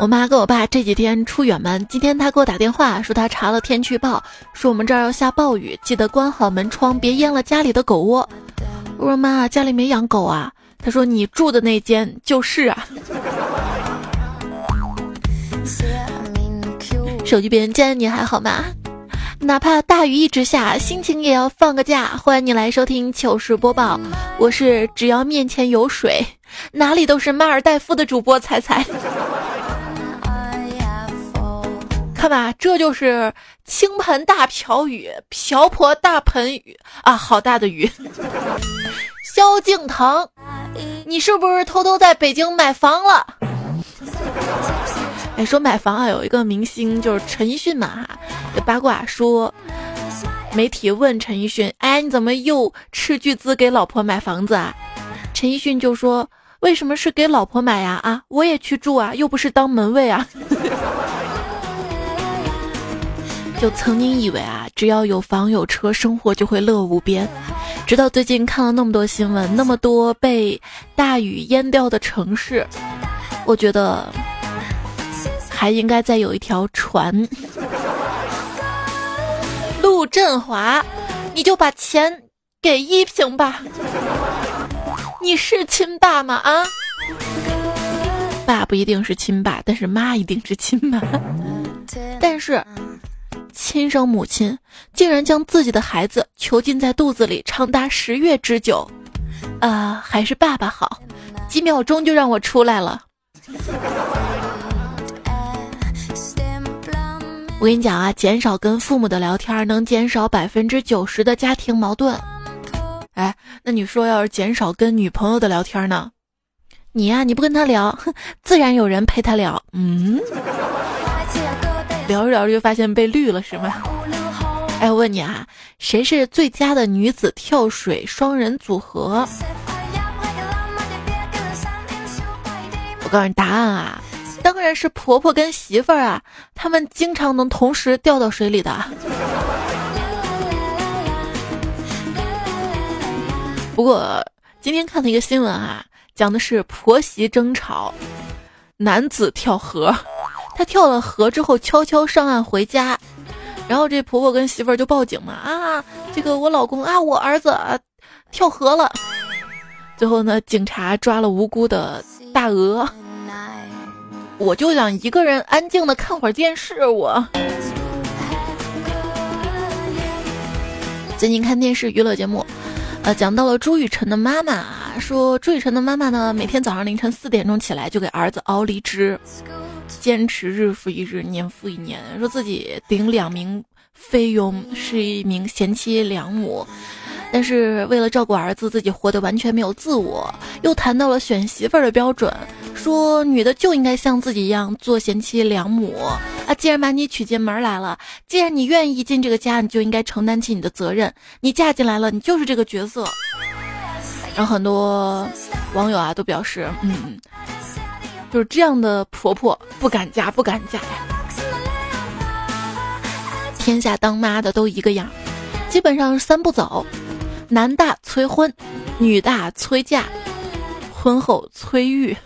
我妈跟我爸这几天出远门，今天他给我打电话说他查了天气预报，说我们这儿要下暴雨，记得关好门窗，别淹了家里的狗窝。我说妈，家里没养狗啊。他说你住的那间就是啊。手机边见你还好吗？哪怕大雨一直下，心情也要放个假。欢迎你来收听糗事播报，我是只要面前有水，哪里都是马尔代夫的主播彩彩。看吧，这就是倾盆大瓢雨，瓢泼大盆雨啊！好大的雨！萧敬腾，你是不是偷偷在北京买房了？哎，说买房啊，有一个明星就是陈奕迅嘛，有八卦说，媒体问陈奕迅，哎，你怎么又斥巨资给老婆买房子啊？陈奕迅就说，为什么是给老婆买呀？啊，我也去住啊，又不是当门卫啊。就曾经以为啊，只要有房有车，生活就会乐无边。直到最近看了那么多新闻，那么多被大雨淹掉的城市，我觉得还应该再有一条船。陆振华，你就把钱给依萍吧。你是亲爸吗？啊，爸不一定是亲爸，但是妈一定是亲妈。但是。亲生母亲竟然将自己的孩子囚禁在肚子里长达十月之久，啊，还是爸爸好，几秒钟就让我出来了。我跟你讲啊，减少跟父母的聊天，能减少百分之九十的家庭矛盾。哎，那你说要是减少跟女朋友的聊天呢？你呀，你不跟他聊，自然有人陪他聊。嗯。聊着聊着就发现被绿了，是吗？哎，我问你啊，谁是最佳的女子跳水双人组合？我告诉你答案啊，当然是婆婆跟媳妇儿啊，他们经常能同时掉到水里的。不过今天看了一个新闻啊，讲的是婆媳争吵，男子跳河。他跳了河之后，悄悄上岸回家，然后这婆婆跟媳妇儿就报警嘛啊，这个我老公啊，我儿子啊跳河了。最后呢，警察抓了无辜的大鹅。我就想一个人安静的看会儿电视。我最近看电视娱乐节目，呃，讲到了朱雨辰的妈妈，说朱雨辰的妈妈呢，每天早上凌晨四点钟起来就给儿子熬梨汁。坚持日复一日，年复一年，说自己顶两名菲佣，是一名贤妻良母，但是为了照顾儿子，自己活得完全没有自我。又谈到了选媳妇儿的标准，说女的就应该像自己一样做贤妻良母啊！既然把你娶进门来了，既然你愿意进这个家，你就应该承担起你的责任。你嫁进来了，你就是这个角色。然后很多网友啊都表示，嗯。就是这样的婆婆不敢嫁，不敢嫁呀！天下当妈的都一个样，基本上三步走：男大催婚，女大催嫁，婚后催育。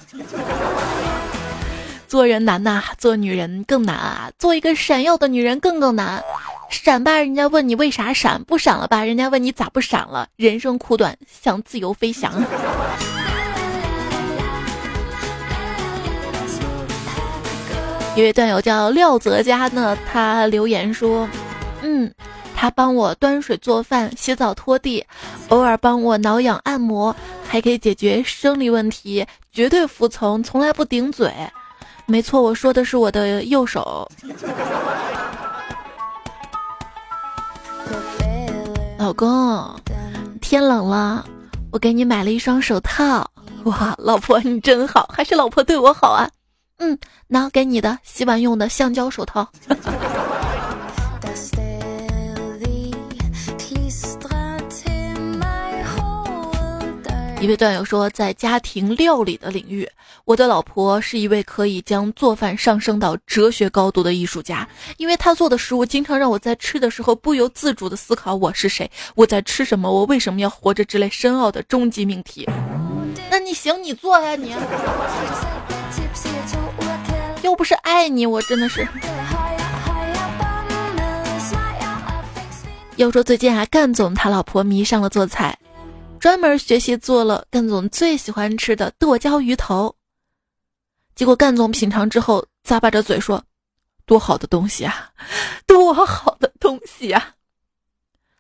做人难呐，做女人更难啊！做一个闪耀的女人更更难。闪吧，人家问你为啥闪；不闪了吧，人家问你咋不闪了。人生苦短，想自由飞翔。一位段友叫廖泽佳呢，他留言说：“嗯，他帮我端水做饭、洗澡、拖地，偶尔帮我挠痒按摩，还可以解决生理问题，绝对服从，从来不顶嘴。没错，我说的是我的右手。老公，天冷了，我给你买了一双手套。哇，老婆你真好，还是老婆对我好啊。”嗯，拿给你的洗碗用的橡胶手套。一位段友说，在家庭料理的领域，我的老婆是一位可以将做饭上升到哲学高度的艺术家，因为她做的食物经常让我在吃的时候不由自主的思考我是谁，我在吃什么，我为什么要活着之类深奥的终极命题。那你行，你做呀，你。又不是爱你，我真的是。要说最近啊，干总他老婆迷上了做菜，专门学习做了干总最喜欢吃的剁椒鱼头。结果干总品尝之后，咂巴着嘴说：“多好的东西啊，多好的东西啊！”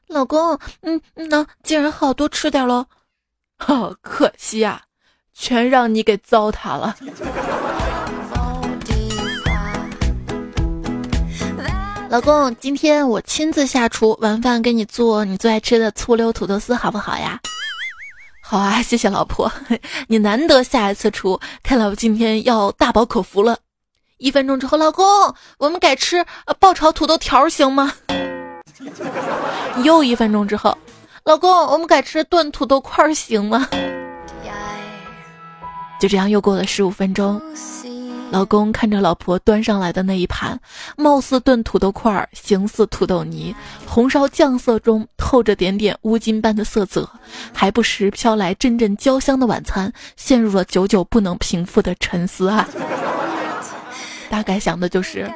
老公，嗯，那既然好多吃点喽。好可惜啊，全让你给糟蹋了。老公，今天我亲自下厨，晚饭给你做你最爱吃的醋溜土豆丝，好不好呀？好啊，谢谢老婆，你难得下一次厨，看来我今天要大饱口福了。一分钟之后，老公，我们改吃爆炒土豆条行吗？又一分钟之后，老公，我们改吃炖土豆块行吗？就这样又过了十五分钟。老公看着老婆端上来的那一盘，貌似炖土豆块儿，形似土豆泥，红烧酱色中透着点点乌金般的色泽，还不时飘来阵阵焦香的晚餐，陷入了久久不能平复的沉思啊！大概想的就是，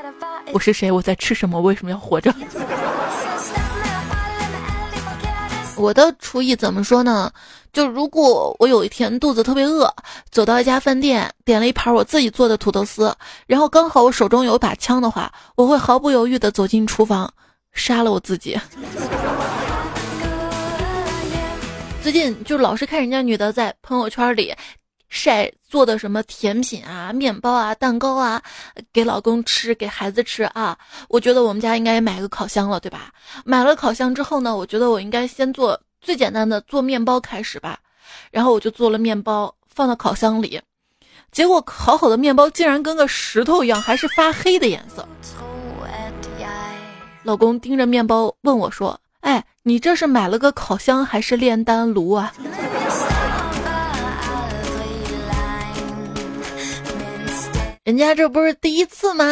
我是谁？我在吃什么？为什么要活着？我的厨艺怎么说呢？就如果我有一天肚子特别饿，走到一家饭店，点了一盘我自己做的土豆丝，然后刚好我手中有把枪的话，我会毫不犹豫地走进厨房，杀了我自己。最近就老是看人家女的在朋友圈里。晒做的什么甜品啊、面包啊、蛋糕啊，给老公吃，给孩子吃啊。我觉得我们家应该也买个烤箱了，对吧？买了烤箱之后呢，我觉得我应该先做最简单的做面包开始吧。然后我就做了面包，放到烤箱里，结果烤好的面包竟然跟个石头一样，还是发黑的颜色。老公盯着面包问我说：“哎，你这是买了个烤箱还是炼丹炉啊？” 人家这不是第一次吗？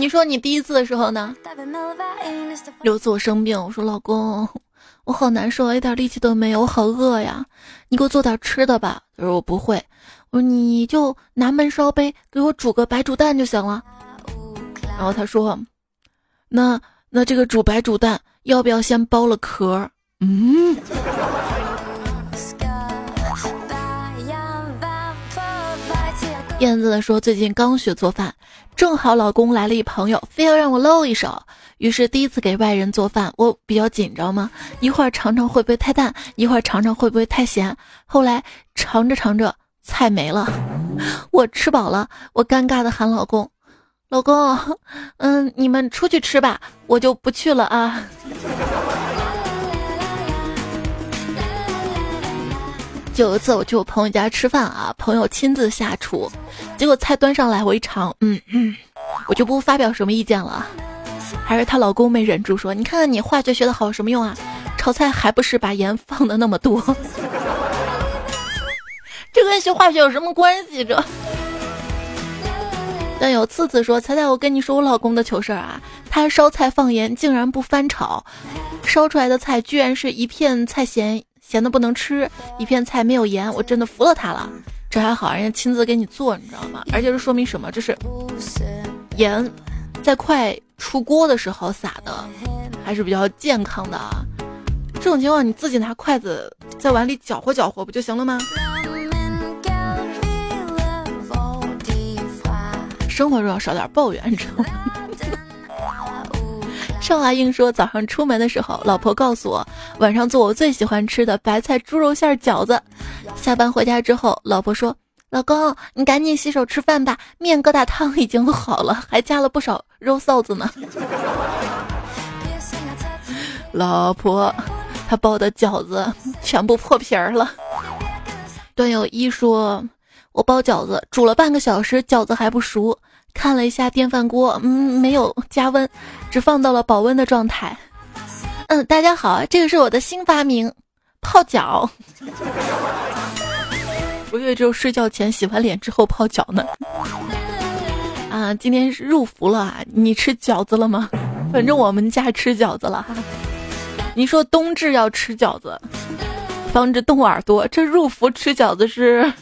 你说你第一次的时候呢？有次我生病，我说老公，我好难受，一点力气都没有，我好饿呀，你给我做点吃的吧。他说我不会，我说你就拿焖烧杯给我煮个白煮蛋就行了。然后他说，那那这个煮白煮蛋要不要先剥了壳？嗯。燕子说：“最近刚学做饭，正好老公来了一朋友，非要让我露一手。于是第一次给外人做饭，我比较紧张嘛，一会儿尝尝会不会太淡，一会儿尝尝会不会太咸。后来尝着尝着，菜没了，我吃饱了，我尴尬的喊老公：‘老公，嗯，你们出去吃吧，我就不去了啊。’”有一次我去我朋友家吃饭啊，朋友亲自下厨，结果菜端上来我一尝，嗯嗯，我就不发表什么意见了。还是她老公没忍住说：“你看看你化学学的好有什么用啊？炒菜还不是把盐放的那么多？这跟学化学有什么关系？这？”但有次次说：“彩彩，我跟你说我老公的糗事儿啊，他烧菜放盐竟然不翻炒，烧出来的菜居然是一片菜咸。”咸的不能吃，一片菜没有盐，我真的服了他了。这还好，人家亲自给你做，你知道吗？而且这说明什么？这是盐在快出锅的时候撒的，还是比较健康的啊。这种情况你自己拿筷子在碗里搅和搅和不就行了吗？生活中要少点抱怨，你知道吗？少华英说：“早上出门的时候，老婆告诉我晚上做我最喜欢吃的白菜猪肉馅饺子。下班回家之后，老婆说：‘老公，你赶紧洗手吃饭吧，面疙瘩汤已经好了，还加了不少肉臊子呢。’老婆，他包的饺子全部破皮儿了。”段友一说：“我包饺子煮了半个小时，饺子还不熟。”看了一下电饭锅，嗯，没有加温，只放到了保温的状态。嗯，大家好，这个是我的新发明，泡脚。我以为只有睡觉前洗完脸之后泡脚呢。啊，今天是入伏了啊，你吃饺子了吗？反正我们家吃饺子了哈。你说冬至要吃饺子，防止冻耳朵，这入伏吃饺子是？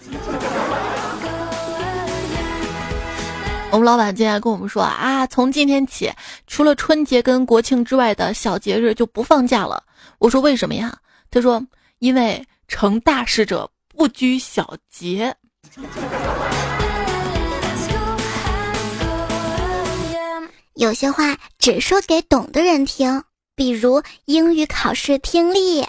我们老板今天跟我们说啊，从今天起，除了春节跟国庆之外的小节日就不放假了。我说为什么呀？他说因为成大事者不拘小节。有些话只说给懂的人听，比如英语考试听力。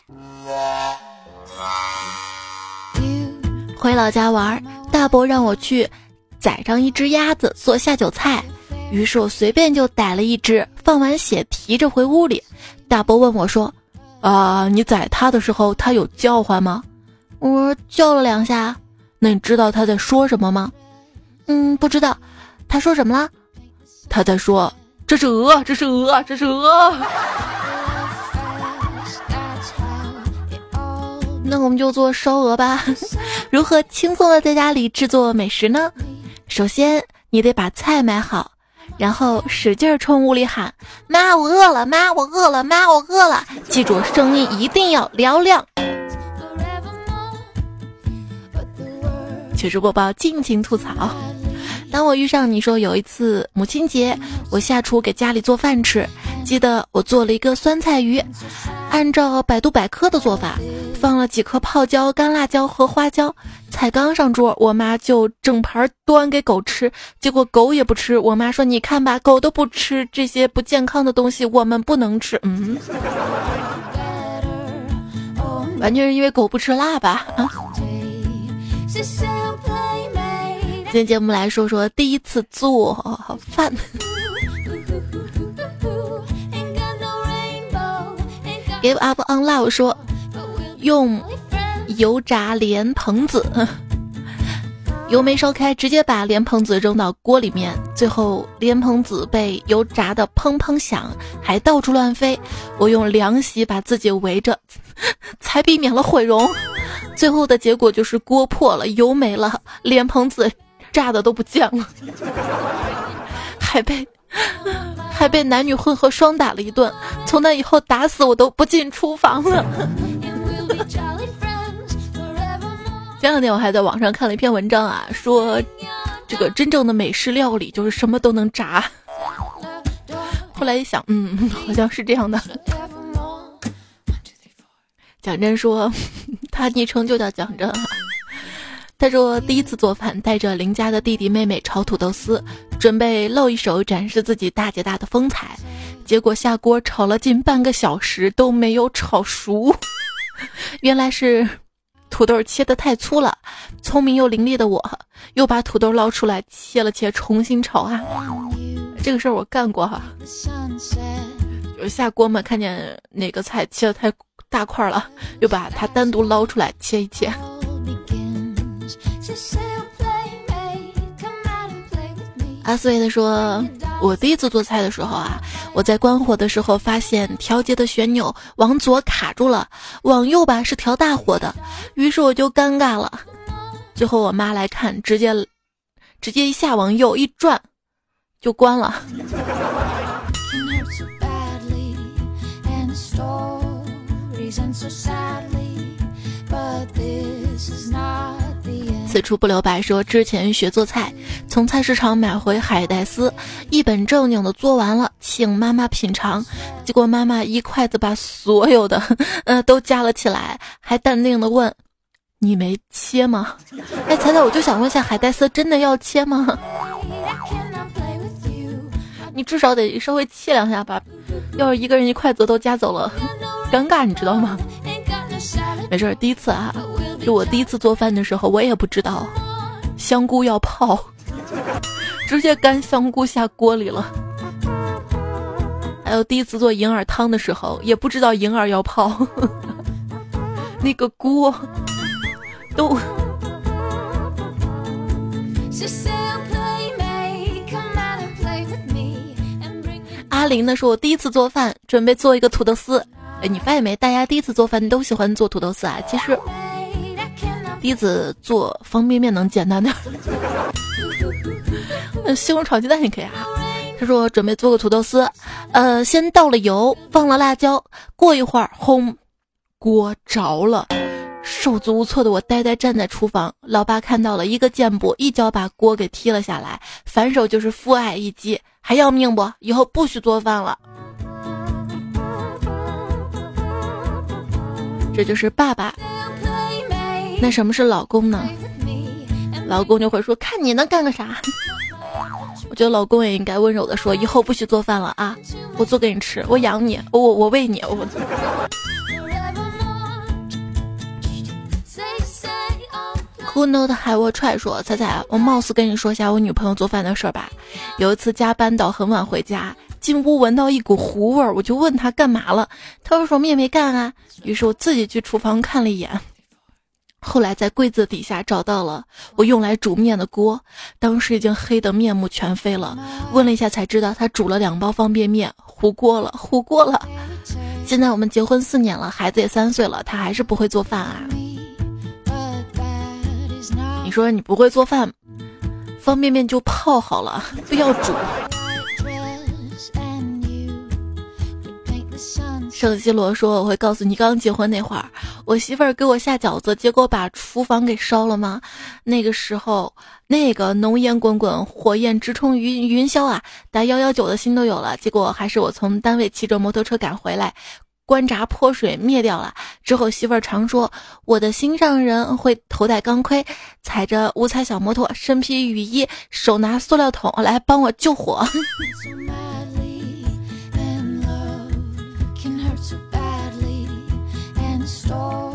回老家玩，大伯让我去宰上一只鸭子做下酒菜，于是我随便就逮了一只，放完血提着回屋里。大伯问我说：“啊，你宰它的时候，它有叫唤吗？”我说：“叫了两下。”那你知道它在说什么吗？嗯，不知道。他说什么了？他在说：“这是鹅，这是鹅，这是鹅。”那我们就做烧鹅吧。如何轻松的在家里制作美食呢？首先，你得把菜买好，然后使劲冲屋里喊：“妈，我饿了！妈，我饿了！妈，我饿了！”记住，声音一定要嘹亮。糗事播报，尽情吐槽。当我遇上你说有一次母亲节，我下厨给家里做饭吃，记得我做了一个酸菜鱼，按照百度百科的做法，放了几颗泡椒、干辣椒和花椒，才刚上桌，我妈就整盘端给狗吃，结果狗也不吃。我妈说：“你看吧，狗都不吃这些不健康的东西，我们不能吃。”嗯，完全是因为狗不吃辣吧？啊。今天节目来说说第一次做饭。Give up on love 说用油炸莲蓬子，油没烧开，直接把莲蓬子扔到锅里面，最后莲蓬子被油炸的砰砰响，还到处乱飞。我用凉席把自己围着，才避免了毁容。最后的结果就是锅破了，油没了，莲蓬子。炸的都不见了，还被还被男女混合双打了一顿。从那以后，打死我都不进厨房了。前两天我还在网上看了一篇文章啊，说这个真正的美式料理就是什么都能炸。后来一想，嗯，好像是这样的。蒋真说，他昵称就叫蒋真。他说：“第一次做饭，带着邻家的弟弟妹妹炒土豆丝，准备露一手展示自己大姐大的风采。结果下锅炒了近半个小时都没有炒熟，原来是土豆切的太粗了。聪明又伶俐的我，又把土豆捞出来切了切，重新炒啊。这个事儿我干过哈，就是下锅嘛，看见哪个菜切的太大块了，又把它单独捞出来切一切。”阿斯维的说：“我第一次做菜的时候啊，我在关火的时候发现调节的旋钮往左卡住了，往右吧是调大火的，于是我就尴尬了。最后我妈来看，直接直接一下往右一转，就关了。”此处不留白说，之前学做菜，从菜市场买回海带丝，一本正经的做完了，请妈妈品尝。结果妈妈一筷子把所有的，呃，都夹了起来，还淡定的问：“你没切吗？”哎，彩彩，我就想问一下，海带丝真的要切吗？你至少得稍微切两下吧，要是一个人一筷子都夹走了，尴尬，你知道吗？没事，第一次啊。就我第一次做饭的时候，我也不知道香菇要泡，直接干香菇下锅里了。还有第一次做银耳汤的时候，也不知道银耳要泡，那个锅都。阿林呢，说我第一次做饭，准备做一个土豆丝。哎，你发现没？大家第一次做饭都喜欢做土豆丝啊，其实。第一次做方便面能简单点，那西红柿炒鸡蛋也可以啊。他说准备做个土豆丝，呃，先倒了油，放了辣椒，过一会儿，轰，锅着了，手足无措的我呆呆站在厨房，老爸看到了一个箭步，一脚把锅给踢了下来，反手就是父爱一击，还要命不？以后不许做饭了。这就是爸爸。那什么是老公呢？老公就会说：“看你能干个啥？”我觉得老公也应该温柔的说：“以后不许做饭了啊，我做给你吃，我养你，我我喂你。”我。Who know the 海沃踹说：“彩彩，我貌似跟你说下我女朋友做饭的事儿吧。有一次加班到很晚回家，进屋闻到一股糊味儿，我就问他干嘛了，他说什么也没干啊。于是我自己去厨房看了一眼。”后来在柜子底下找到了我用来煮面的锅，当时已经黑得面目全非了。问了一下才知道，他煮了两包方便面糊锅了，糊锅了。现在我们结婚四年了，孩子也三岁了，他还是不会做饭啊。你说你不会做饭，方便面就泡好了，不要煮。圣西罗说：“我会告诉你，刚结婚那会儿，我媳妇儿给我下饺子，结果把厨房给烧了吗？那个时候，那个浓烟滚滚，火焰直冲云云霄啊！打幺幺九的心都有了。结果还是我从单位骑着摩托车赶回来，关闸泼水灭掉了。之后媳妇儿常说，我的心上人会头戴钢盔，踩着五彩小摩托，身披雨衣，手拿塑料桶来帮我救火。”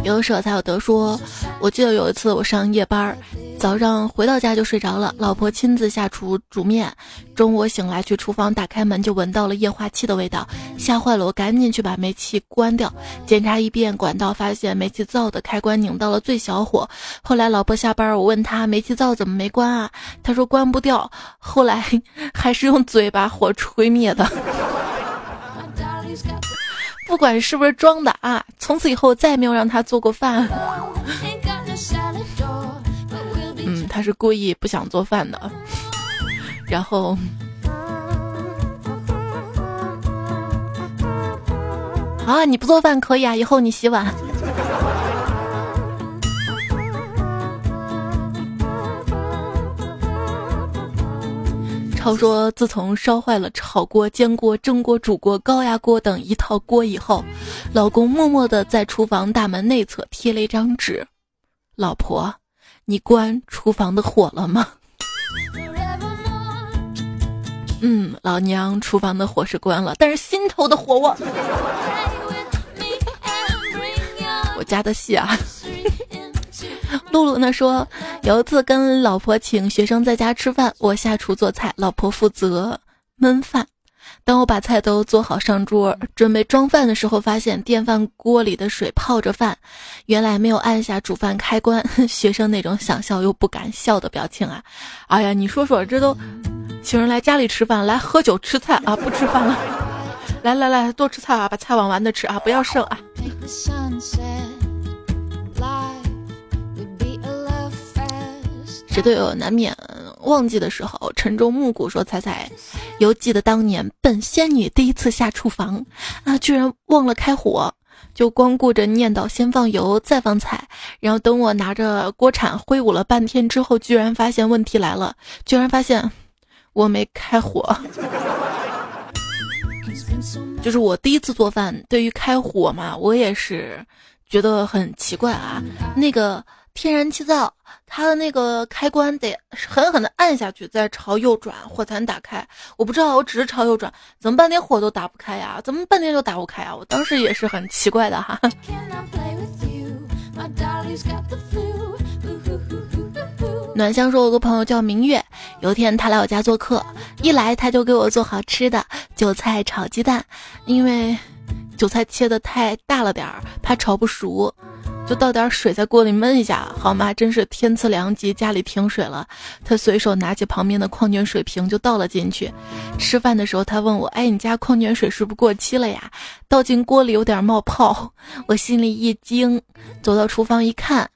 有舍才有得说，我记得有一次我上夜班，早上回到家就睡着了，老婆亲自下厨煮面。中午醒来去厨房打开门就闻到了液化气的味道，吓坏了，我赶紧去把煤气关掉，检查一遍管道，发现煤气灶的开关拧到了最小火。后来老婆下班，我问她煤气灶怎么没关啊？她说关不掉。后来 还是用嘴把火吹灭的。不管是不是装的啊，从此以后再也没有让他做过饭。嗯，他是故意不想做饭的。然后，啊，你不做饭可以啊，以后你洗碗。他说：“自从烧坏了炒锅、煎锅、蒸锅、煮锅、高压锅等一套锅以后，老公默默的在厨房大门内侧贴了一张纸：‘老婆，你关厨房的火了吗？’嗯，老娘厨房的火是关了，但是心头的火 我……我加的戏啊。”露露呢说，有一次跟老婆请学生在家吃饭，我下厨做菜，老婆负责焖饭。当我把菜都做好上桌，准备装饭的时候，发现电饭锅里的水泡着饭，原来没有按下煮饭开关。学生那种想笑又不敢笑的表情啊！哎呀，你说说，这都请人来家里吃饭，来喝酒吃菜啊，不吃饭了。来来来，多吃菜啊，把菜往完的吃啊，不要剩啊。谁都有难免忘记的时候。晨钟暮鼓说：“彩彩，犹记得当年本仙女第一次下厨房啊，居然忘了开火，就光顾着念叨先放油再放菜。然后等我拿着锅铲挥舞了半天之后，居然发现问题来了，居然发现我没开火。就是我第一次做饭，对于开火嘛，我也是觉得很奇怪啊。那个。”天然气灶，它的那个开关得狠狠的按下去，再朝右转，火才能打开。我不知道，我只是朝右转，怎么半天火都打不开呀？怎么半天都打不开啊？我当时也是很奇怪的哈。暖香说，我个朋友叫明月，有一天他来我家做客，一来他就给我做好吃的韭菜炒鸡蛋，因为韭菜切的太大了点儿，怕炒不熟。就倒点水在锅里焖一下，好吗？真是天赐良机，家里停水了。他随手拿起旁边的矿泉水瓶就倒了进去。吃饭的时候，他问我：“哎，你家矿泉水是不是过期了呀？”倒进锅里有点冒泡，我心里一惊，走到厨房一看，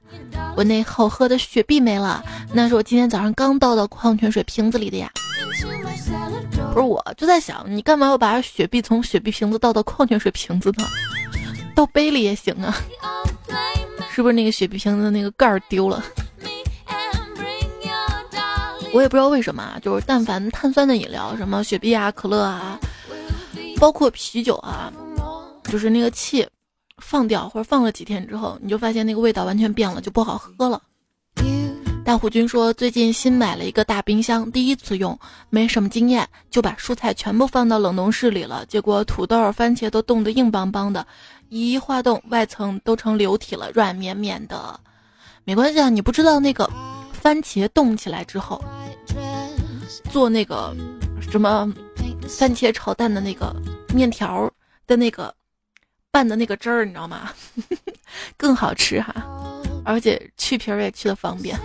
我那好喝的雪碧没了。那是我今天早上刚倒到矿泉水瓶子里的呀。不是，我就在想，你干嘛要把雪碧从雪碧瓶子倒到矿泉水瓶子呢？倒杯里也行啊。是不是那个雪碧瓶的那个盖儿丢了？我也不知道为什么，就是但凡碳酸的饮料，什么雪碧啊、可乐啊，包括啤酒啊，就是那个气放掉或者放了几天之后，你就发现那个味道完全变了，就不好喝了。大虎君说，最近新买了一个大冰箱，第一次用，没什么经验，就把蔬菜全部放到冷冻室里了，结果土豆、番茄都冻得硬邦邦的，一化冻，外层都成流体了，软绵绵的。没关系啊，你不知道那个番茄冻起来之后，做那个什么番茄炒蛋的那个面条的那个拌的那个汁儿，你知道吗？更好吃哈，而且去皮儿也去的方便。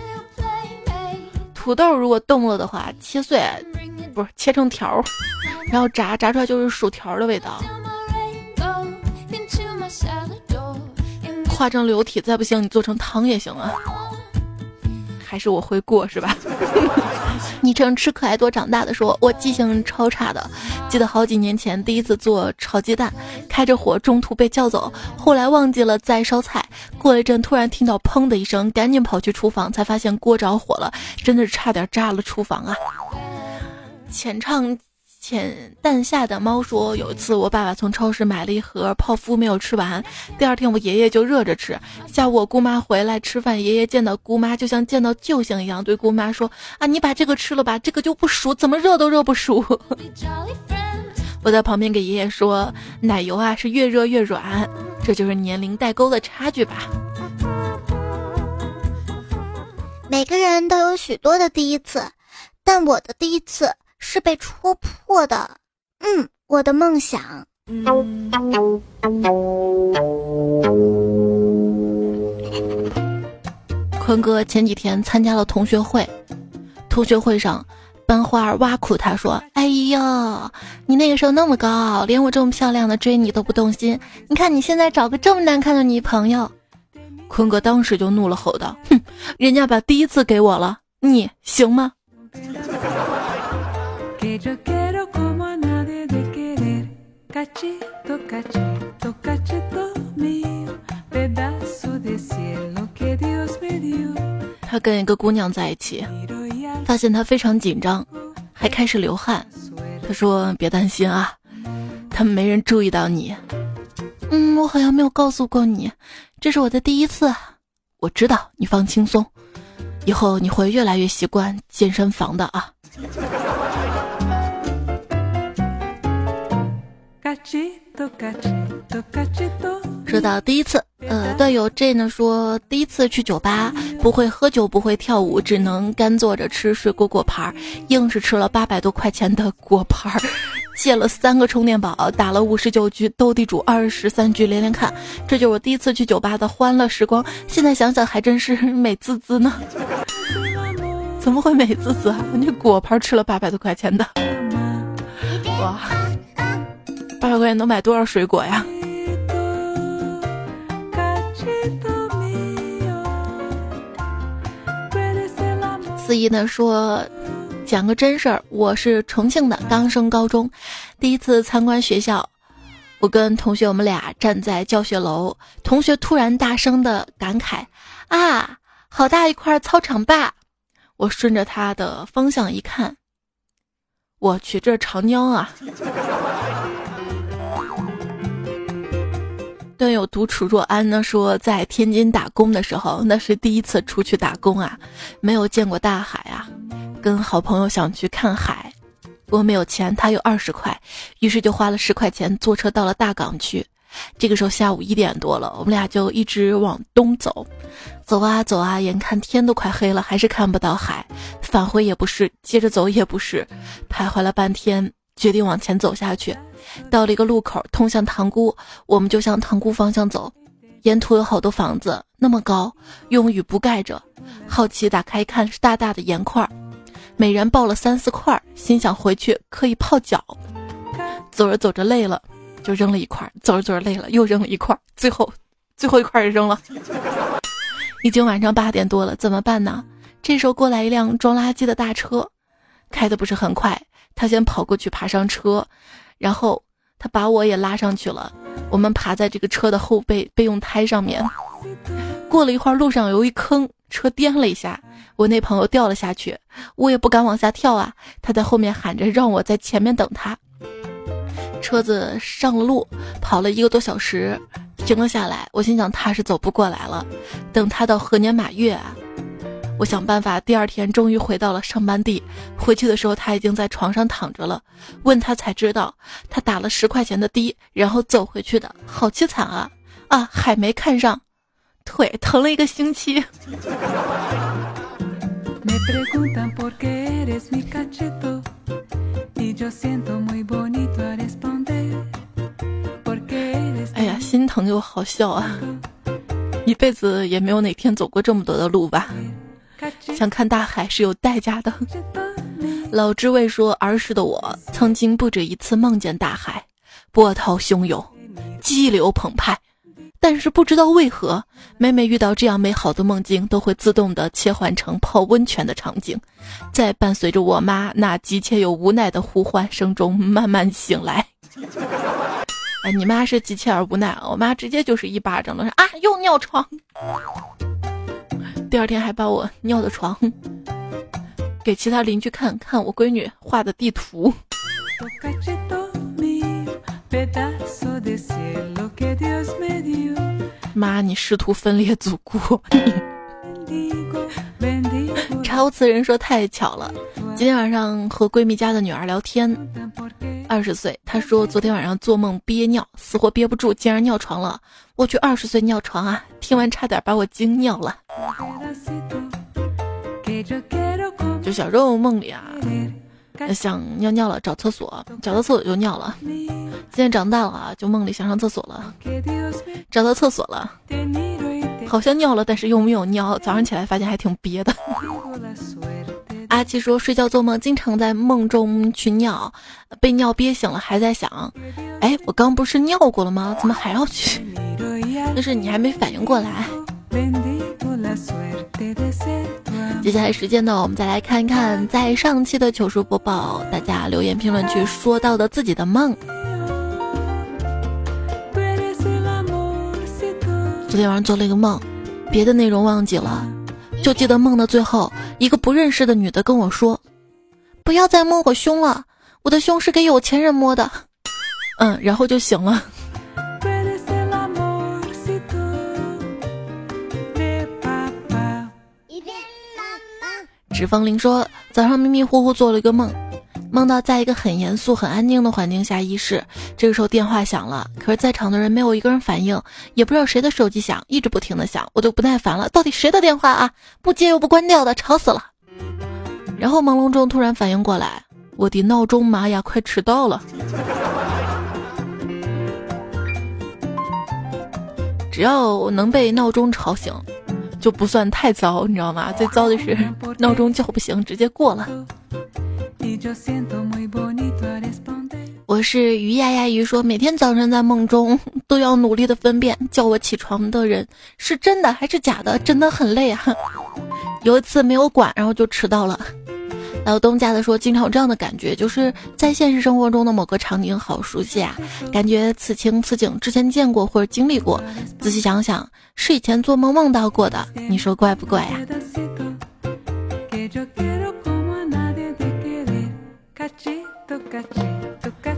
土豆如果冻了的话，切碎，不是切成条，然后炸，炸出来就是薯条的味道。化成流体，再不行你做成汤也行啊。还是我会过是吧？昵称吃可爱多长大的说，我记性超差的，记得好几年前第一次做炒鸡蛋，开着火中途被叫走，后来忘记了再烧菜，过了一阵突然听到砰的一声，赶紧跑去厨房，才发现锅着火了，真的是差点炸了厨房啊！浅唱。浅淡下的猫说：“有一次，我爸爸从超市买了一盒泡芙，没有吃完。第二天，我爷爷就热着吃。下午，我姑妈回来吃饭，爷爷见到姑妈就像见到救星一样，对姑妈说：‘啊，你把这个吃了吧，这个就不熟，怎么热都热不熟。’我在旁边给爷爷说：‘奶油啊，是越热越软，这就是年龄代沟的差距吧。’每个人都有许多的第一次，但我的第一次。”是被戳破的，嗯，我的梦想。坤哥前几天参加了同学会，同学会上，班花挖苦他说：“哎呀，你那个时候那么高傲，连我这么漂亮的追你都不动心，你看你现在找个这么难看的女朋友。”坤哥当时就怒了，吼道：“哼，人家把第一次给我了，你行吗？”他跟一个姑娘在一起，发现她非常紧张，还开始流汗。他说：“别担心啊，他们没人注意到你。”嗯，我好像没有告诉过你，这是我的第一次。我知道，你放轻松，以后你会越来越习惯健身房的啊。说到第一次，呃，段友 J 呢说，第一次去酒吧，不会喝酒，不会跳舞，只能干坐着吃水果果盘，硬是吃了八百多块钱的果盘，借了三个充电宝，打了五十九局斗地主，二十三局连连看，这就是我第一次去酒吧的欢乐时光。现在想想还真是美滋滋呢。怎么会美滋滋啊？那果盘吃了八百多块钱的，哇！八百块钱能买多少水果呀？司仪呢说，讲个真事儿，我是重庆的，刚升高中，第一次参观学校，我跟同学我们俩站在教学楼，同学突然大声的感慨：“啊，好大一块操场坝！”我顺着他的方向一看，我去，这是长江啊！段友独处若安呢说，在天津打工的时候，那是第一次出去打工啊，没有见过大海啊，跟好朋友想去看海，我没有钱，他有二十块，于是就花了十块钱坐车到了大港去。这个时候下午一点多了，我们俩就一直往东走，走啊走啊，眼看天都快黑了，还是看不到海，返回也不是，接着走也不是，徘徊了半天。决定往前走下去，到了一个路口，通向塘沽，我们就向塘沽方向走。沿途有好多房子，那么高，用雨布盖着。好奇打开一看，是大大的盐块，每人抱了三四块，心想回去可以泡脚。走着走着累了，就扔了一块；走着走着累了，又扔了一块。最后，最后一块也扔了。已经晚上八点多了，怎么办呢？这时候过来一辆装垃圾的大车，开的不是很快。他先跑过去，爬上车，然后他把我也拉上去了。我们爬在这个车的后备备用胎上面。过了一会儿，路上有一坑，车颠了一下，我那朋友掉了下去，我也不敢往下跳啊。他在后面喊着让我在前面等他。车子上了路，跑了一个多小时，停了下来。我心想他是走不过来了，等他到何年马月啊？我想办法，第二天终于回到了上班地。回去的时候，他已经在床上躺着了。问他才知道，他打了十块钱的的，然后走回去的。好凄惨啊！啊，还没看上，腿疼了一个星期。哎呀，心疼又好笑啊！一辈子也没有哪天走过这么多的路吧。想看大海是有代价的。老知味说，儿时的我曾经不止一次梦见大海，波涛汹涌，激流澎湃。但是不知道为何，每每遇到这样美好的梦境，都会自动的切换成泡温泉的场景，在伴随着我妈那急切又无奈的呼唤声中慢慢醒来。哎，你妈是急切而无奈，我妈直接就是一巴掌了，说啊，又尿床。第二天还把我尿的床 给其他邻居看看，我闺女画的地图。妈，你试图分裂祖国。查无此人说太巧了，今天晚上和闺蜜家的女儿聊天，二十岁，她说昨天晚上做梦憋尿，死活憋不住，竟然尿床了。我去二十岁尿床啊！听完差点把我惊尿了。就小时候梦里啊，想尿尿了，找厕所，找到厕所就尿了。现在长大了啊，就梦里想上厕所了，找到厕所了，好像尿了，但是又没有尿。早上起来发现还挺憋的。阿七说睡觉做梦经常在梦中去尿，被尿憋醒了还在想，哎，我刚不是尿过了吗？怎么还要去？但是你还没反应过来。接下来时间呢，我们再来看一看在上期的糗事播报，大家留言评论区说到的自己的梦。昨天晚上做了一个梦，别的内容忘记了，就记得梦的最后，一个不认识的女的跟我说：“不要再摸我胸了，我的胸是给有钱人摸的。”嗯，然后就醒了。指风铃说：“早上迷迷糊糊做了一个梦，梦到在一个很严肃、很安静的环境下议事。这个时候电话响了，可是在场的人没有一个人反应，也不知道谁的手机响，一直不停的响，我都不耐烦了。到底谁的电话啊？不接又不关掉的，吵死了。然后朦胧中突然反应过来，我的闹钟妈呀，快迟到了！只要能被闹钟吵醒。”就不算太糟，你知道吗？最糟的是闹钟叫不醒，直接过了。我是鱼呀呀鱼说，每天早晨在梦中都要努力的分辨叫我起床的人是真的还是假的，真的很累啊。有一次没有管，然后就迟到了。老东家的说，经常有这样的感觉，就是在现实生活中的某个场景好熟悉啊，感觉此情此景之前见过或者经历过。仔细想想，是以前做梦梦到过的，你说怪不怪呀？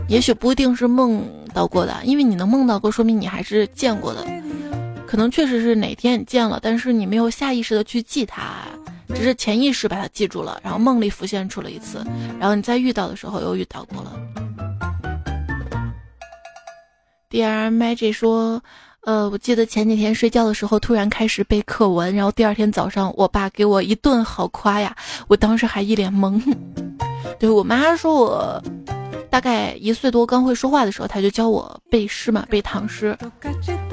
也许不一定是梦到过的，因为你能梦到过，说明你还是见过的。可能确实是哪天你见了，但是你没有下意识的去记它。只是潜意识把它记住了，然后梦里浮现出了一次，然后你再遇到的时候又遇到过了。D R Magic 说，呃，我记得前几天睡觉的时候突然开始背课文，然后第二天早上我爸给我一顿好夸呀，我当时还一脸懵。对我妈说我大概一岁多刚会说话的时候，她就教我背诗嘛，背唐诗。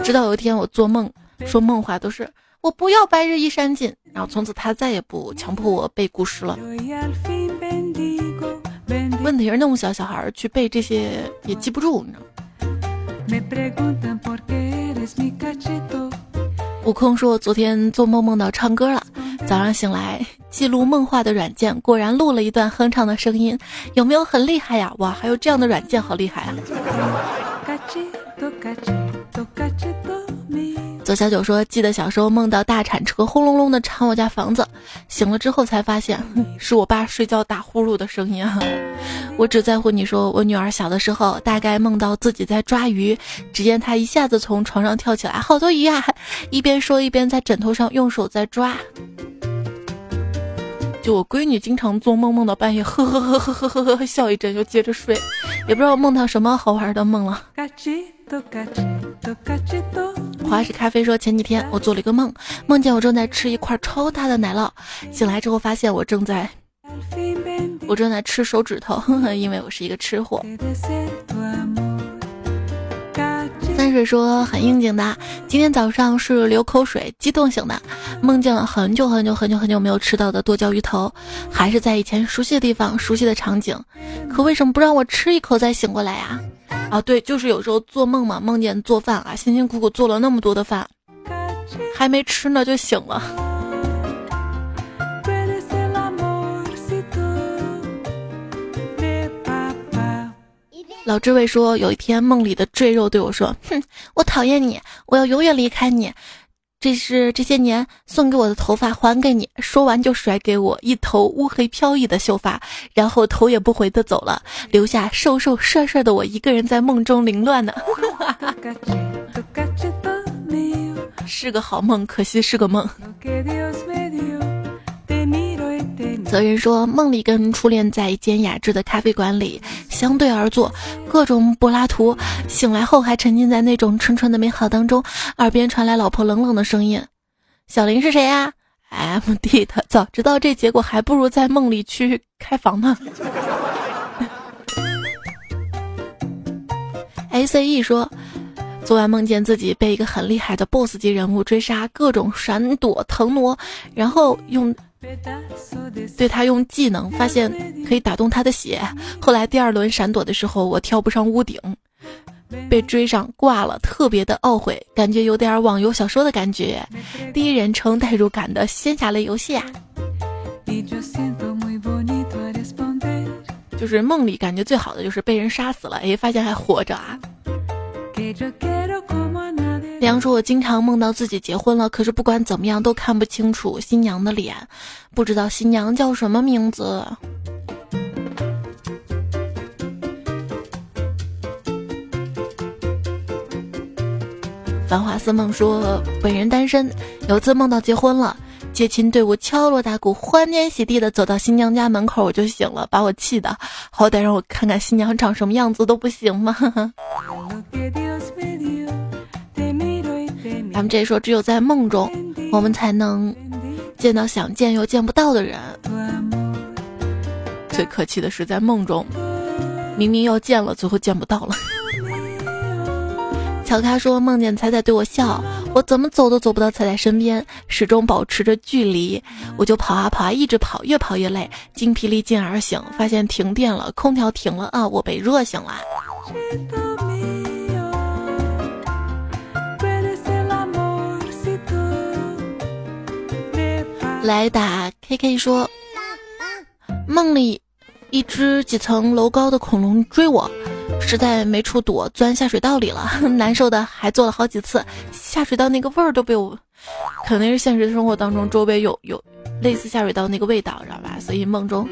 直到有一天我做梦说梦话都是。我不要白日依山尽，然后从此他再也不强迫我背古诗了。问题是那么小小孩去背这些也记不住，你知道吗悟空说：“昨天做梦梦到唱歌了，早上醒来记录梦话的软件果然录了一段哼唱的声音，有没有很厉害呀？哇，还有这样的软件，好厉害啊！”小九说：“记得小时候梦到大铲车轰隆隆的铲我家房子，醒了之后才发现 是我爸睡觉打呼噜的声音啊！我只在乎你说，我女儿小的时候大概梦到自己在抓鱼，只见她一下子从床上跳起来，好多鱼啊！一边说一边在枕头上用手在抓。就我闺女经常做梦，梦到半夜呵呵呵呵呵呵呵笑一阵，又接着睡，也不知道梦到什么好玩的梦了。”华氏咖啡说：“前几天我做了一个梦，梦见我正在吃一块超大的奶酪，醒来之后发现我正在我正在吃手指头，因为我是一个吃货。”三水说：“很应景的，今天早上是流口水激动醒的，梦见了很久很久很久很久没有吃到的剁椒鱼头，还是在以前熟悉的地方、熟悉的场景，可为什么不让我吃一口再醒过来呀？”啊，对，就是有时候做梦嘛，梦见做饭啊，辛辛苦苦做了那么多的饭，还没吃呢就醒了。老这位说，有一天梦里的赘肉对我说：“哼，我讨厌你，我要永远离开你。”这是这些年送给我的头发，还给你。说完就甩给我一头乌黑飘逸的秀发，然后头也不回的走了，留下瘦瘦帅帅的我一个人在梦中凌乱呢。是个好梦，可惜是个梦。责人说，梦里跟初恋在一间雅致的咖啡馆里相对而坐，各种柏拉图。醒来后还沉浸在那种纯纯的美好当中，耳边传来老婆冷冷的声音：“小林是谁呀？”M D 的，早知道这结果，还不如在梦里去开房呢。A C E 说，昨晚梦见自己被一个很厉害的 BOSS 级人物追杀，各种闪躲腾挪，然后用。对他用技能，发现可以打动他的血。后来第二轮闪躲的时候，我跳不上屋顶，被追上挂了，特别的懊悔，感觉有点网游小说的感觉，第一人称代入感的仙侠类游戏啊。就是梦里感觉最好的就是被人杀死了，哎，发现还活着啊。梁说：“我经常梦到自己结婚了，可是不管怎么样都看不清楚新娘的脸，不知道新娘叫什么名字。”繁华似梦说：“本人单身，有次梦到结婚了，接亲队伍敲锣打鼓，欢天喜地的走到新娘家门口，我就醒了，把我气的，好歹让我看看新娘长什么样子都不行吗？” 他们这说，只有在梦中，我们才能见到想见又见不到的人。最可气的是，在梦中，明明要见了，最后见不到了。乔咖说，梦见彩彩对我笑，我怎么走都走不到彩彩身边，始终保持着距离，我就跑啊跑啊，一直跑，越跑越累，精疲力尽而醒，发现停电了，空调停了啊，我被热醒了。来打 K K 说，梦里一只几层楼高的恐龙追我，实在没处躲，钻下水道里了，难受的还做了好几次，下水道那个味儿都被我，肯定是现实生活当中周围有有类似下水道那个味道，知道吧？所以梦中。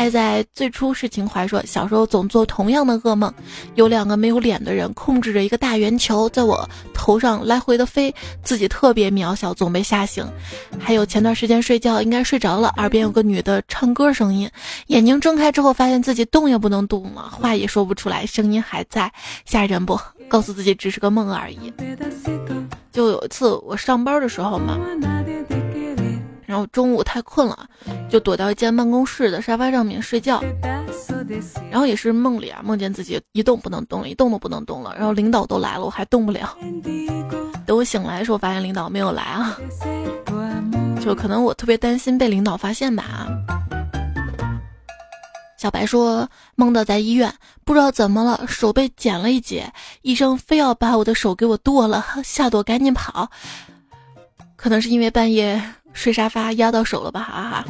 爱在最初是情怀，说小时候总做同样的噩梦，有两个没有脸的人控制着一个大圆球在我头上来回的飞，自己特别渺小，总被吓醒。还有前段时间睡觉应该睡着了，耳边有个女的唱歌声音，眼睛睁开之后发现自己动也不能动了，话也说不出来，声音还在，吓人不？告诉自己只是个梦而已。就有一次我上班的时候嘛。然后中午太困了，就躲到一间办公室的沙发上面睡觉。然后也是梦里啊，梦见自己一动不能动了，一动都不能动了。然后领导都来了，我还动不了。等我醒来的时候，发现领导没有来啊，就可能我特别担心被领导发现吧。小白说，梦到在医院，不知道怎么了，手被剪了一截，医生非要把我的手给我剁了，吓得我赶紧跑。可能是因为半夜。睡沙发压到手了吧，哈哈！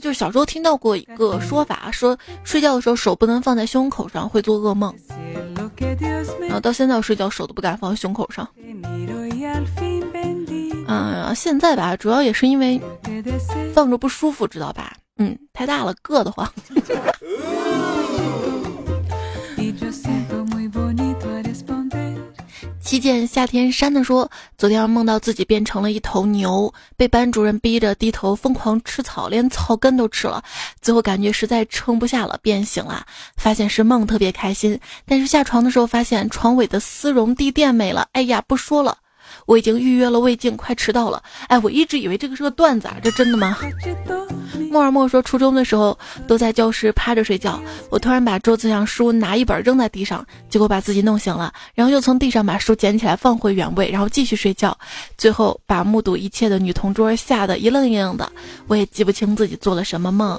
就是小时候听到过一个说法，说睡觉的时候手不能放在胸口上，会做噩梦。然后到现在我睡觉手都不敢放胸口上。嗯，现在吧，主要也是因为放着不舒服，知道吧？嗯，太大了，硌得慌。七剑夏天山的说，昨天梦到自己变成了一头牛，被班主任逼着低头疯狂吃草，连草根都吃了。最后感觉实在撑不下了，变醒了，发现是梦，特别开心。但是下床的时候发现床尾的丝绒地垫没了，哎呀，不说了。我已经预约了胃镜，快迟到了。哎，我一直以为这个是个段子啊，这真的吗？莫尔默说，初中的时候都在教室趴着睡觉，我突然把桌子上书拿一本扔在地上，结果把自己弄醒了，然后又从地上把书捡起来放回原位，然后继续睡觉，最后把目睹一切的女同桌吓得一愣一愣的。我也记不清自己做了什么梦。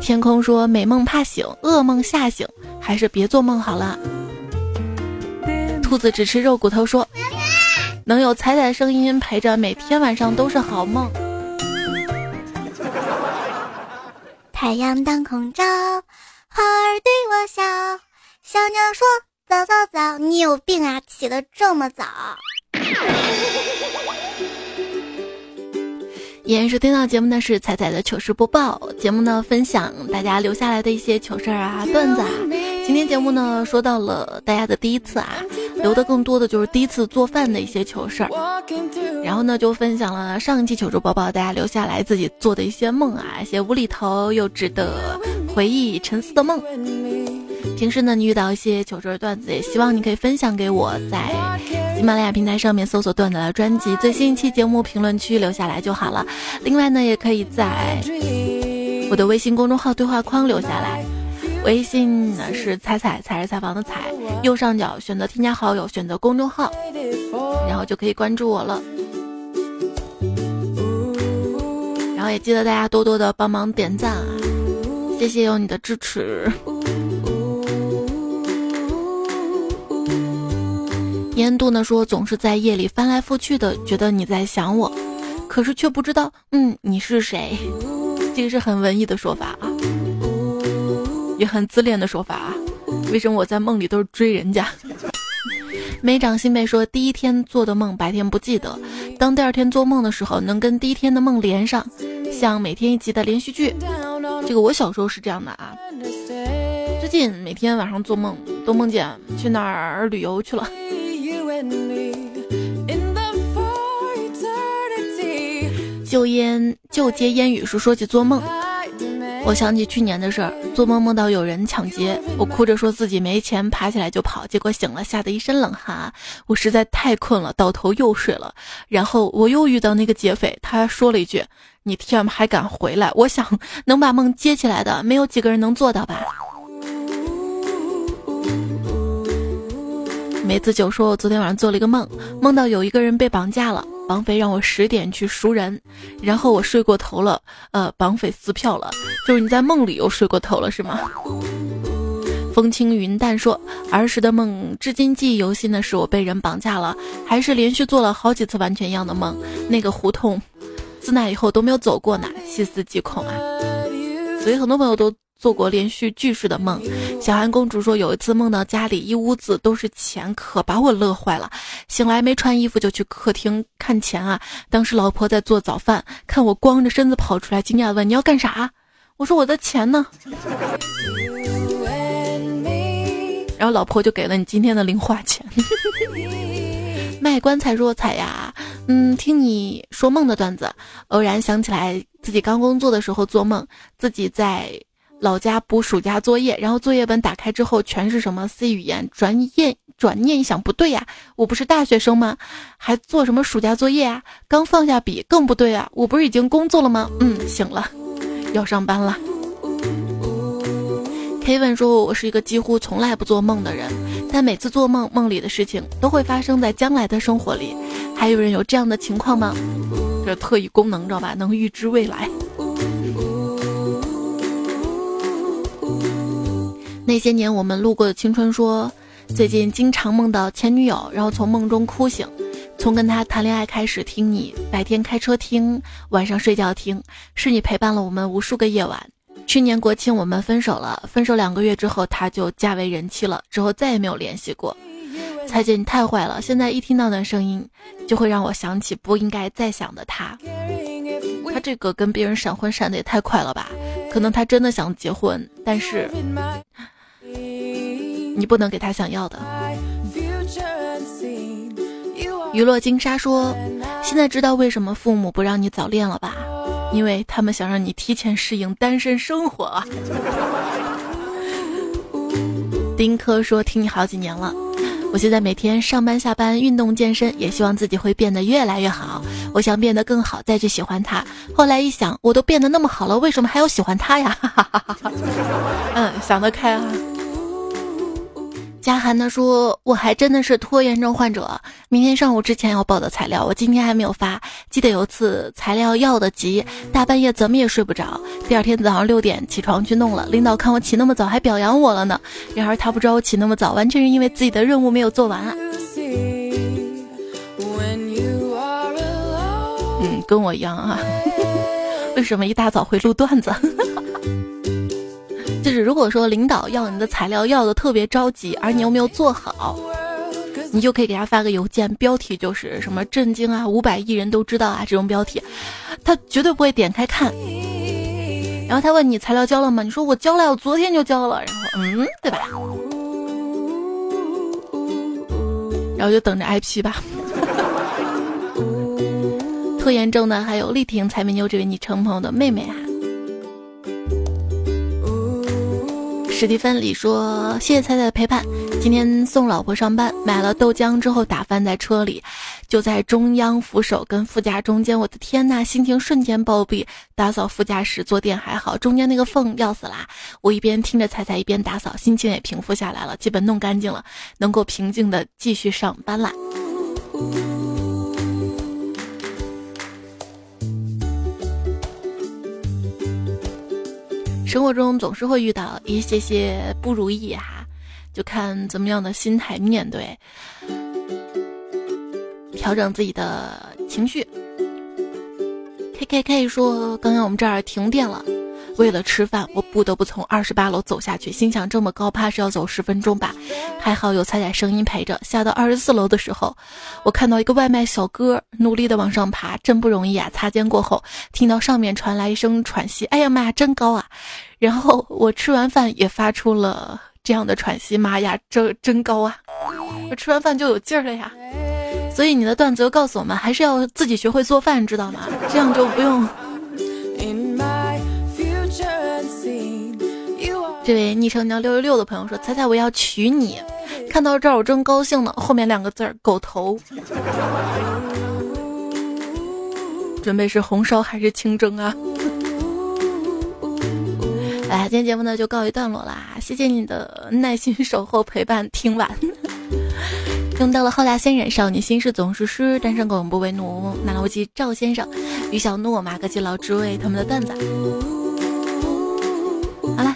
天空说，美梦怕醒，噩梦吓醒，还是别做梦好了。兔子只吃肉骨头说：“能有彩彩声音陪着，每天晚上都是好梦。”太阳当空照，花儿对我笑。小鸟说：“早早早，你有病啊，起得这么早。”依然是听到节目的是彩彩的糗事播报，节目呢分享大家留下来的一些糗事儿啊段子啊。今天节目呢说到了大家的第一次啊，留的更多的就是第一次做饭的一些糗事儿，然后呢就分享了上一期糗事播报大家留下来自己做的一些梦啊，一些无厘头又值得回忆沉思的梦。平时呢你遇到一些糗事段子，也希望你可以分享给我，在喜马拉雅平台上面搜索段子来专辑最新一期节目评论区留下来就好了。另外呢也可以在我的微信公众号对话框留下来。微信呢是彩彩，彩是采访的彩，右上角选择添加好友，选择公众号，然后就可以关注我了。然后也记得大家多多的帮忙点赞啊，谢谢有你的支持。烟度呢说总是在夜里翻来覆去的，觉得你在想我，可是却不知道，嗯，你是谁？这个是很文艺的说法啊。也很自恋的说法啊！为什么我在梦里都是追人家？没长心妹说，第一天做的梦白天不记得，当第二天做梦的时候，能跟第一天的梦连上，像每天一集的连续剧。这个我小时候是这样的啊，最近每天晚上做梦都梦见去哪儿旅游去了。就烟就接烟雨说说起做梦。我想起去年的事儿，做梦梦到有人抢劫，我哭着说自己没钱，爬起来就跑，结果醒了，吓得一身冷汗。我实在太困了，倒头又睡了。然后我又遇到那个劫匪，他说了一句：“你 TM 还敢回来？”我想能把梦接起来的，没有几个人能做到吧。梅子酒说：“我昨天晚上做了一个梦，梦到有一个人被绑架了，绑匪让我十点去赎人，然后我睡过头了，呃，绑匪撕票了，就是你在梦里又睡过头了，是吗？” 风轻云淡说：“儿时的梦，至今记忆犹新的是我被人绑架了，还是连续做了好几次完全一样的梦，那个胡同，自那以后都没有走过呢，细思极恐啊！所以很多朋友都。”做过连续剧式的梦，小韩公主说有一次梦到家里一屋子都是钱，可把我乐坏了。醒来没穿衣服就去客厅看钱啊。当时老婆在做早饭，看我光着身子跑出来，惊讶问你要干啥？我说我的钱呢。然后老婆就给了你今天的零花钱。卖棺材若彩呀，嗯，听你说梦的段子，偶然想起来自己刚工作的时候做梦，自己在。老家补暑假作业，然后作业本打开之后全是什么 C 语言，转念转念一想不对呀，我不是大学生吗？还做什么暑假作业啊？刚放下笔更不对啊，我不是已经工作了吗？嗯，醒了，要上班了。Kevin 说，我是一个几乎从来不做梦的人，但每次做梦，梦里的事情都会发生在将来的生活里。还有人有这样的情况吗？这特异功能知道吧？能预知未来。那些年我们路过的青春，说最近经常梦到前女友，然后从梦中哭醒。从跟她谈恋爱开始，听你白天开车听，晚上睡觉听，是你陪伴了我们无数个夜晚。去年国庆我们分手了，分手两个月之后，他就嫁为人妻了，之后再也没有联系过。彩姐你太坏了，现在一听到那声音，就会让我想起不应该再想的他。他这个跟别人闪婚闪的也太快了吧？可能他真的想结婚，但是你不能给他想要的。娱乐金沙说：“现在知道为什么父母不让你早恋了吧？因为他们想让你提前适应单身生活。”丁科说：“听你好几年了，我现在每天上班下班运动健身，也希望自己会变得越来越好。我想变得更好，再去喜欢他。后来一想，我都变得那么好了，为什么还要喜欢他呀？”嗯，想得开啊。嘉涵呢说：“我还真的是拖延症患者，明天上午之前要报的材料，我今天还没有发。记得有次材料要的急，大半夜怎么也睡不着。第二天早上六点起床去弄了，领导看我起那么早，还表扬我了呢。然而他不知道我起那么早，完全是因为自己的任务没有做完啊。嗯，跟我一样啊。为什么一大早会录段子？” 就是如果说领导要你的材料要的特别着急，而你又没有做好，你就可以给他发个邮件，标题就是什么震惊啊，五百亿人都知道啊这种标题，他绝对不会点开看。然后他问你材料交了吗？你说我交了，我昨天就交了。然后嗯，对吧？然后就等着挨批吧。拖延症的还有丽婷、财美妞这位昵称朋友的妹妹啊。史蒂芬里说：“谢谢彩彩的陪伴。今天送老婆上班，买了豆浆之后打翻在车里，就在中央扶手跟副驾中间。我的天呐，心情瞬间暴毙。打扫副驾驶坐垫还好，中间那个缝要死啦！我一边听着彩彩，一边打扫，心情也平复下来了，基本弄干净了，能够平静的继续上班啦。”生活中总是会遇到一些些不如意哈，就看怎么样的心态面对，调整自己的情绪。K K K 说，刚刚我们这儿停电了。为了吃饭，我不得不从二十八楼走下去。心想这么高，怕是要走十分钟吧。还好有彩彩声音陪着。下到二十四楼的时候，我看到一个外卖小哥努力的往上爬，真不容易啊！擦肩过后，听到上面传来一声喘息，哎呀妈呀，真高啊！然后我吃完饭也发出了这样的喘息，妈呀，这真高啊！我吃完饭就有劲儿了呀。所以你的段子又告诉我们，还是要自己学会做饭，知道吗？这样就不用。这位昵称叫六六六的朋友说：“猜猜我要娶你。”看到这儿我正高兴呢，后面两个字儿“狗头”。准备是红烧还是清蒸啊？哎，今天节目呢就告一段落啦，谢谢你的耐心守候陪伴听完。用到了后大仙人少女心事总是诗，单身狗永不为奴，南无鸡赵先生，于小诺马克基老诸位他们的段子。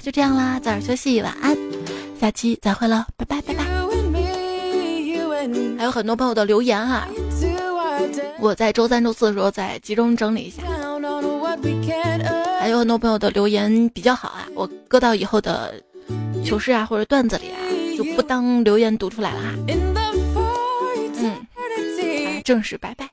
就这样啦，早点休息，晚安，下期再会了，拜拜拜拜。还有很多朋友的留言哈，我在周三、周四的时候再集中整理一下。还有很多朋友的留言比较好啊，我搁到以后的糗事啊或者段子里啊，就不当留言读出来了哈。嗯，正式拜拜。